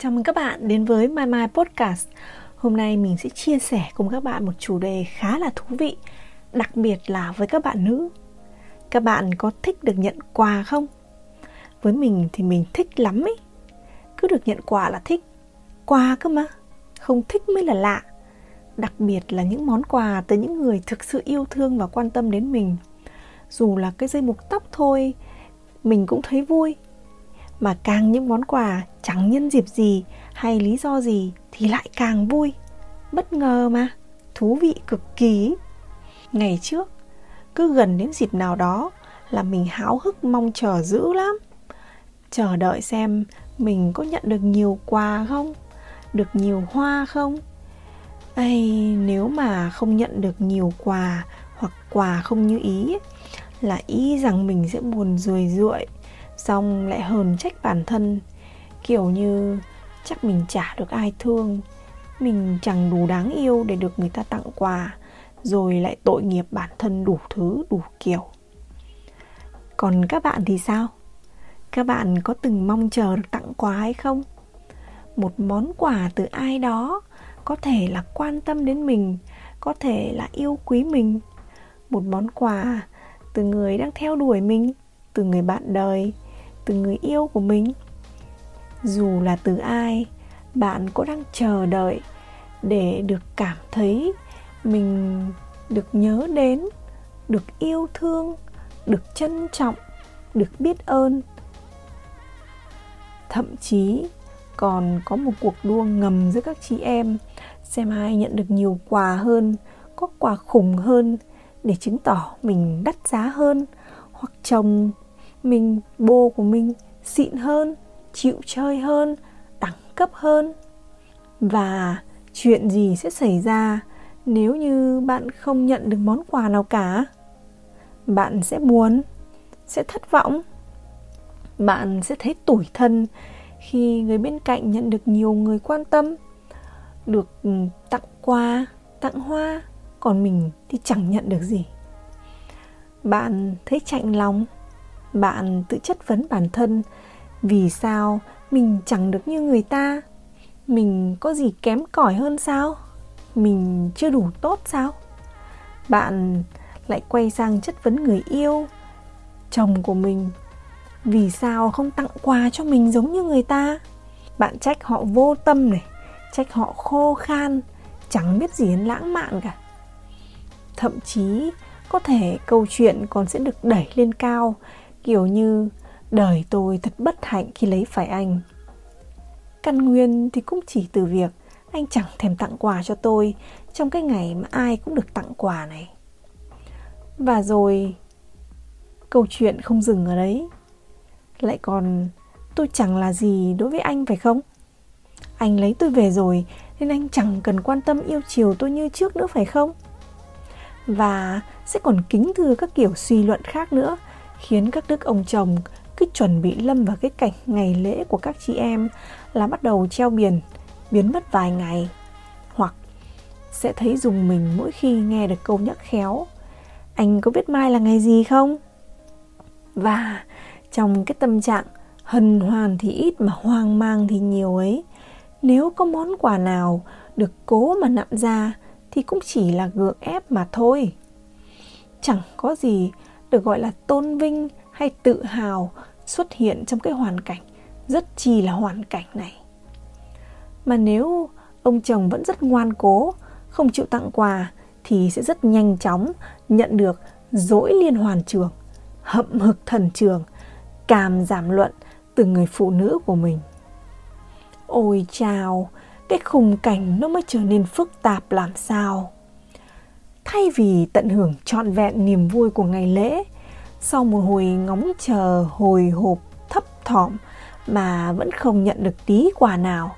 Chào mừng các bạn đến với My My Podcast. Hôm nay mình sẽ chia sẻ cùng các bạn một chủ đề khá là thú vị, đặc biệt là với các bạn nữ. Các bạn có thích được nhận quà không? Với mình thì mình thích lắm ấy. Cứ được nhận quà là thích. Quà cơ mà, không thích mới là lạ. Đặc biệt là những món quà từ những người thực sự yêu thương và quan tâm đến mình. Dù là cái dây buộc tóc thôi, mình cũng thấy vui mà càng những món quà chẳng nhân dịp gì hay lý do gì thì lại càng vui. Bất ngờ mà, thú vị cực kỳ. Ngày trước, cứ gần đến dịp nào đó là mình háo hức mong chờ dữ lắm. Chờ đợi xem mình có nhận được nhiều quà không, được nhiều hoa không. Ây, nếu mà không nhận được nhiều quà hoặc quà không như ý, là ý rằng mình sẽ buồn rười ruội xong lại hờn trách bản thân, kiểu như chắc mình chả được ai thương. Mình chẳng đủ đáng yêu để được người ta tặng quà, rồi lại tội nghiệp bản thân đủ thứ, đủ kiểu. Còn các bạn thì sao? Các bạn có từng mong chờ được tặng quà hay không? Một món quà từ ai đó có thể là quan tâm đến mình, có thể là yêu quý mình. Một món quà từ người đang theo đuổi mình, từ người bạn đời từ người yêu của mình. Dù là từ ai, bạn cũng đang chờ đợi để được cảm thấy mình được nhớ đến, được yêu thương, được trân trọng, được biết ơn. Thậm chí còn có một cuộc đua ngầm giữa các chị em, xem ai nhận được nhiều quà hơn, có quà khủng hơn để chứng tỏ mình đắt giá hơn, hoặc chồng mình, bồ của mình xịn hơn, chịu chơi hơn, đẳng cấp hơn. Và chuyện gì sẽ xảy ra nếu như bạn không nhận được món quà nào cả? Bạn sẽ buồn, sẽ thất vọng. Bạn sẽ thấy tủi thân khi người bên cạnh nhận được nhiều người quan tâm, được ừ, tặng quà, tặng hoa, còn mình thì chẳng nhận được gì. Bạn thấy chạnh lòng bạn tự chất vấn bản thân vì sao mình chẳng được như người ta? Mình có gì kém cỏi hơn sao? Mình chưa đủ tốt sao? Bạn lại quay sang chất vấn người yêu, chồng của mình, vì sao không tặng quà cho mình giống như người ta? Bạn trách họ vô tâm này, trách họ khô khan, chẳng biết gì đến lãng mạn cả. Thậm chí có thể câu chuyện còn sẽ được đẩy lên cao kiểu như, đời tôi thật bất hạnh khi lấy phải anh. Căn nguyên thì cũng chỉ từ việc anh chẳng thèm tặng quà cho tôi trong cái ngày mà ai cũng được tặng quà này. Và rồi, câu chuyện không dừng ở đấy. Lại còn, tôi chẳng là gì đối với anh phải không? Anh lấy tôi về rồi, nên anh chẳng cần quan tâm yêu chiều tôi như trước nữa phải không? Và sẽ còn kính thưa các kiểu suy luận khác nữa khiến các đức ông chồng cứ chuẩn bị lâm vào cái cảnh ngày lễ của các chị em là bắt đầu treo biển, biến mất vài ngày. Hoặc sẽ thấy dùng mình mỗi khi nghe được câu nhắc khéo, anh có biết mai là ngày gì không? Và trong cái tâm trạng hân hoan thì ít mà hoang mang thì nhiều ấy, nếu có món quà nào được cố mà nặn ra thì cũng chỉ là gượng ép mà thôi. Chẳng có gì được gọi là tôn vinh hay tự hào xuất hiện trong cái hoàn cảnh. Rất chi là hoàn cảnh này. Mà nếu ông chồng vẫn rất ngoan cố, không chịu tặng quà, thì sẽ rất nhanh chóng nhận được dỗi liên hoàn trường, hậm hực thần trường, càm giảm luận từ người phụ nữ của mình. Ôi chào, cái khung cảnh nó mới trở nên phức tạp làm sao? Thay vì tận hưởng trọn vẹn niềm vui của ngày lễ, sau một hồi ngóng chờ, hồi hộp, thấp thỏm mà vẫn không nhận được tí quà nào,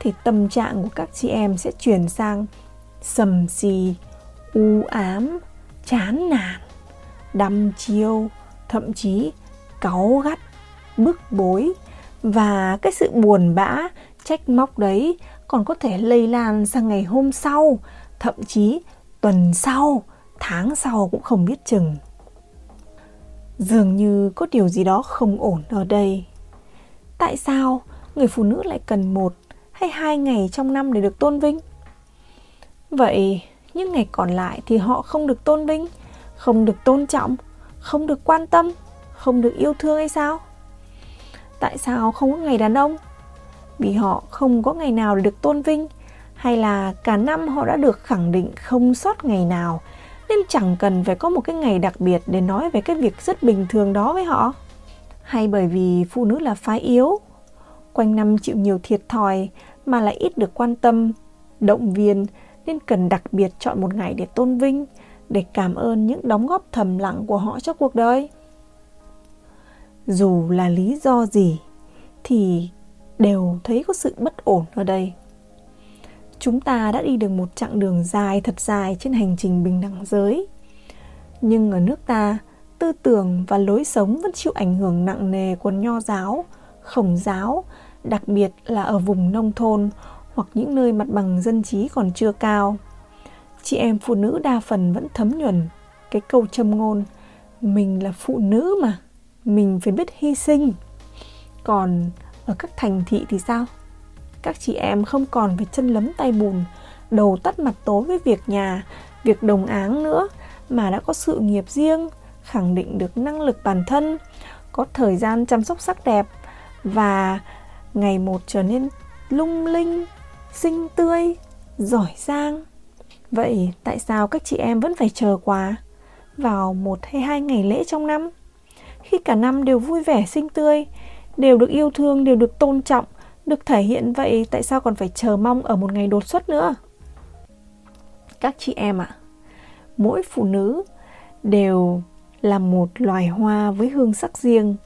thì tâm trạng của các chị em sẽ chuyển sang sầm xì, u ám, chán nản, đăm chiêu, thậm chí cáu gắt, bức bối. Và cái sự buồn bã, trách móc đấy còn có thể lây lan sang ngày hôm sau, thậm chí tuần sau, tháng sau cũng không biết chừng. Dường như có điều gì đó không ổn ở đây. Tại sao người phụ nữ lại cần một hay hai ngày trong năm để được tôn vinh? Vậy những ngày còn lại thì họ không được tôn vinh, không được tôn trọng, không được quan tâm, không được yêu thương hay sao? Tại sao không có ngày đàn ông? Vì họ không có ngày nào để được tôn vinh hay là cả năm họ đã được khẳng định không sót ngày nào, nên chẳng cần phải có một cái ngày đặc biệt để nói về cái việc rất bình thường đó với họ. Hay bởi vì phụ nữ là phái yếu, quanh năm chịu nhiều thiệt thòi mà lại ít được quan tâm, động viên, nên cần đặc biệt chọn một ngày để tôn vinh, để cảm ơn những đóng góp thầm lặng của họ cho cuộc đời. Dù là lý do gì thì đều thấy có sự bất ổn ở đây chúng ta đã đi được một chặng đường dài thật dài trên hành trình bình đẳng giới. Nhưng ở nước ta, tư tưởng và lối sống vẫn chịu ảnh hưởng nặng nề của nho giáo, khổng giáo, đặc biệt là ở vùng nông thôn hoặc những nơi mặt bằng dân trí còn chưa cao. Chị em phụ nữ đa phần vẫn thấm nhuần cái câu châm ngôn, mình là phụ nữ mà, mình phải biết hy sinh. Còn ở các thành thị thì sao? Các chị em không còn phải chân lấm tay bùn, đầu tắt mặt tối với việc nhà, việc đồng áng nữa, mà đã có sự nghiệp riêng, khẳng định được năng lực bản thân, có thời gian chăm sóc sắc đẹp và ngày một trở nên lung linh, xinh tươi, giỏi giang. Vậy tại sao các chị em vẫn phải chờ quà vào một hay hai ngày lễ trong năm? Khi cả năm đều vui vẻ, xinh tươi, đều được yêu thương, đều được tôn trọng được thể hiện vậy tại sao còn phải chờ mong ở một ngày đột xuất nữa? Các chị em ạ à, mỗi phụ nữ đều là một loài hoa với hương sắc riêng.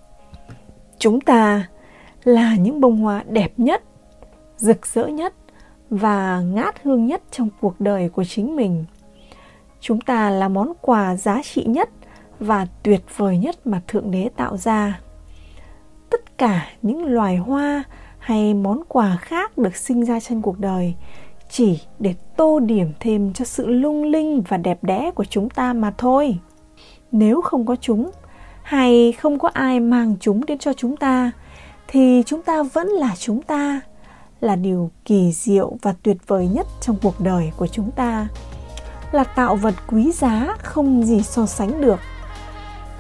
Chúng ta là những bông hoa đẹp nhất rực rỡ nhất và ngát hương nhất trong cuộc đời của chính mình. Chúng ta là món quà giá trị nhất và tuyệt vời nhất mà thượng đế tạo ra. Tất cả những loài hoa hay món quà khác được sinh ra trên cuộc đời, chỉ để tô điểm thêm cho sự lung linh và đẹp đẽ của chúng ta mà thôi. Nếu không có chúng, hay không có ai mang chúng đến cho chúng ta, thì chúng ta vẫn là chúng ta, là điều kỳ diệu và tuyệt vời nhất trong cuộc đời của chúng ta. Là tạo vật quý giá không gì so sánh được.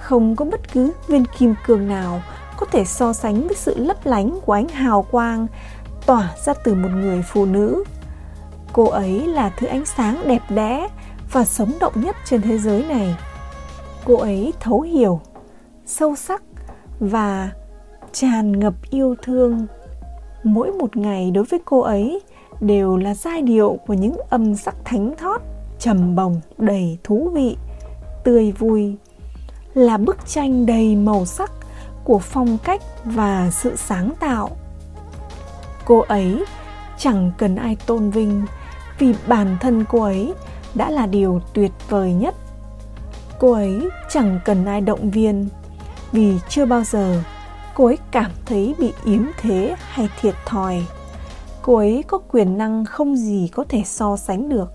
Không có bất cứ viên kim cương nào có thể so sánh với sự lấp lánh của ánh hào quang tỏa ra từ một người phụ nữ. Cô ấy là thứ ánh sáng đẹp đẽ và sống động nhất trên thế giới này. Cô ấy thấu hiểu, sâu sắc và tràn ngập yêu thương. Mỗi một ngày đối với cô ấy đều là giai điệu của những âm sắc thánh thót, trầm bồng, đầy thú vị, tươi vui, là bức tranh đầy màu sắc của phong cách và sự sáng tạo. Cô ấy chẳng cần ai tôn vinh, vì bản thân cô ấy đã là điều tuyệt vời nhất. Cô ấy chẳng cần ai động viên, vì chưa bao giờ cô ấy cảm thấy bị yếm thế hay thiệt thòi. Cô ấy có quyền năng không gì có thể so sánh được,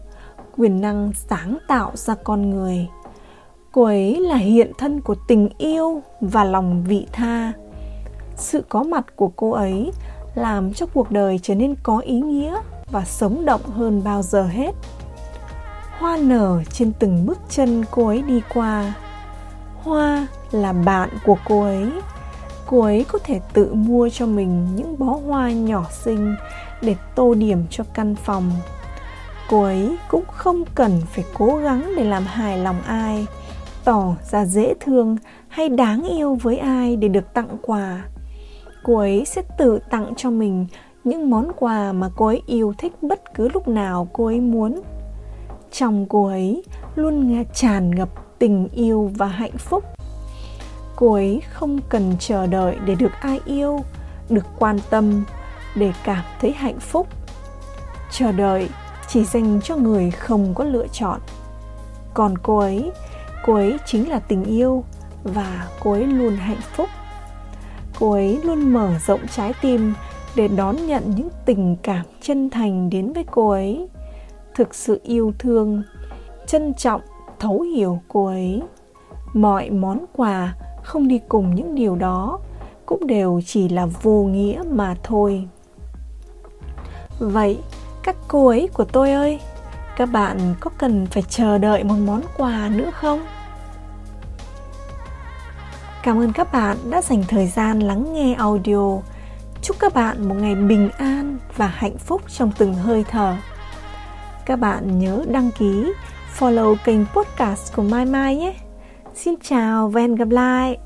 quyền năng sáng tạo ra con người cô ấy là hiện thân của tình yêu và lòng vị tha. Sự có mặt của cô ấy làm cho cuộc đời trở nên có ý nghĩa và sống động hơn bao giờ hết. Hoa nở trên từng bước chân cô ấy đi qua. Hoa là bạn của cô ấy. Cô ấy có thể tự mua cho mình những bó hoa nhỏ xinh để tô điểm cho căn phòng. Cô ấy cũng không cần phải cố gắng để làm hài lòng ai tỏ ra dễ thương hay đáng yêu với ai để được tặng quà. Cô ấy sẽ tự tặng cho mình những món quà mà cô ấy yêu thích bất cứ lúc nào cô ấy muốn. Trong cô ấy luôn tràn ngập tình yêu và hạnh phúc. Cô ấy không cần chờ đợi để được ai yêu, được quan tâm, để cảm thấy hạnh phúc. Chờ đợi chỉ dành cho người không có lựa chọn. Còn cô ấy cô ấy chính là tình yêu và cô ấy luôn hạnh phúc. Cô ấy luôn mở rộng trái tim để đón nhận những tình cảm chân thành đến với cô ấy, thực sự yêu thương, trân trọng, thấu hiểu cô ấy. Mọi món quà không đi cùng những điều đó cũng đều chỉ là vô nghĩa mà thôi. Vậy các cô ấy của tôi ơi các bạn có cần phải chờ đợi một món quà nữa không cảm ơn các bạn đã dành thời gian lắng nghe audio chúc các bạn một ngày bình an và hạnh phúc trong từng hơi thở các bạn nhớ đăng ký, follow kênh podcast của Mai Mai nhé. Xin chào và hẹn gặp lại.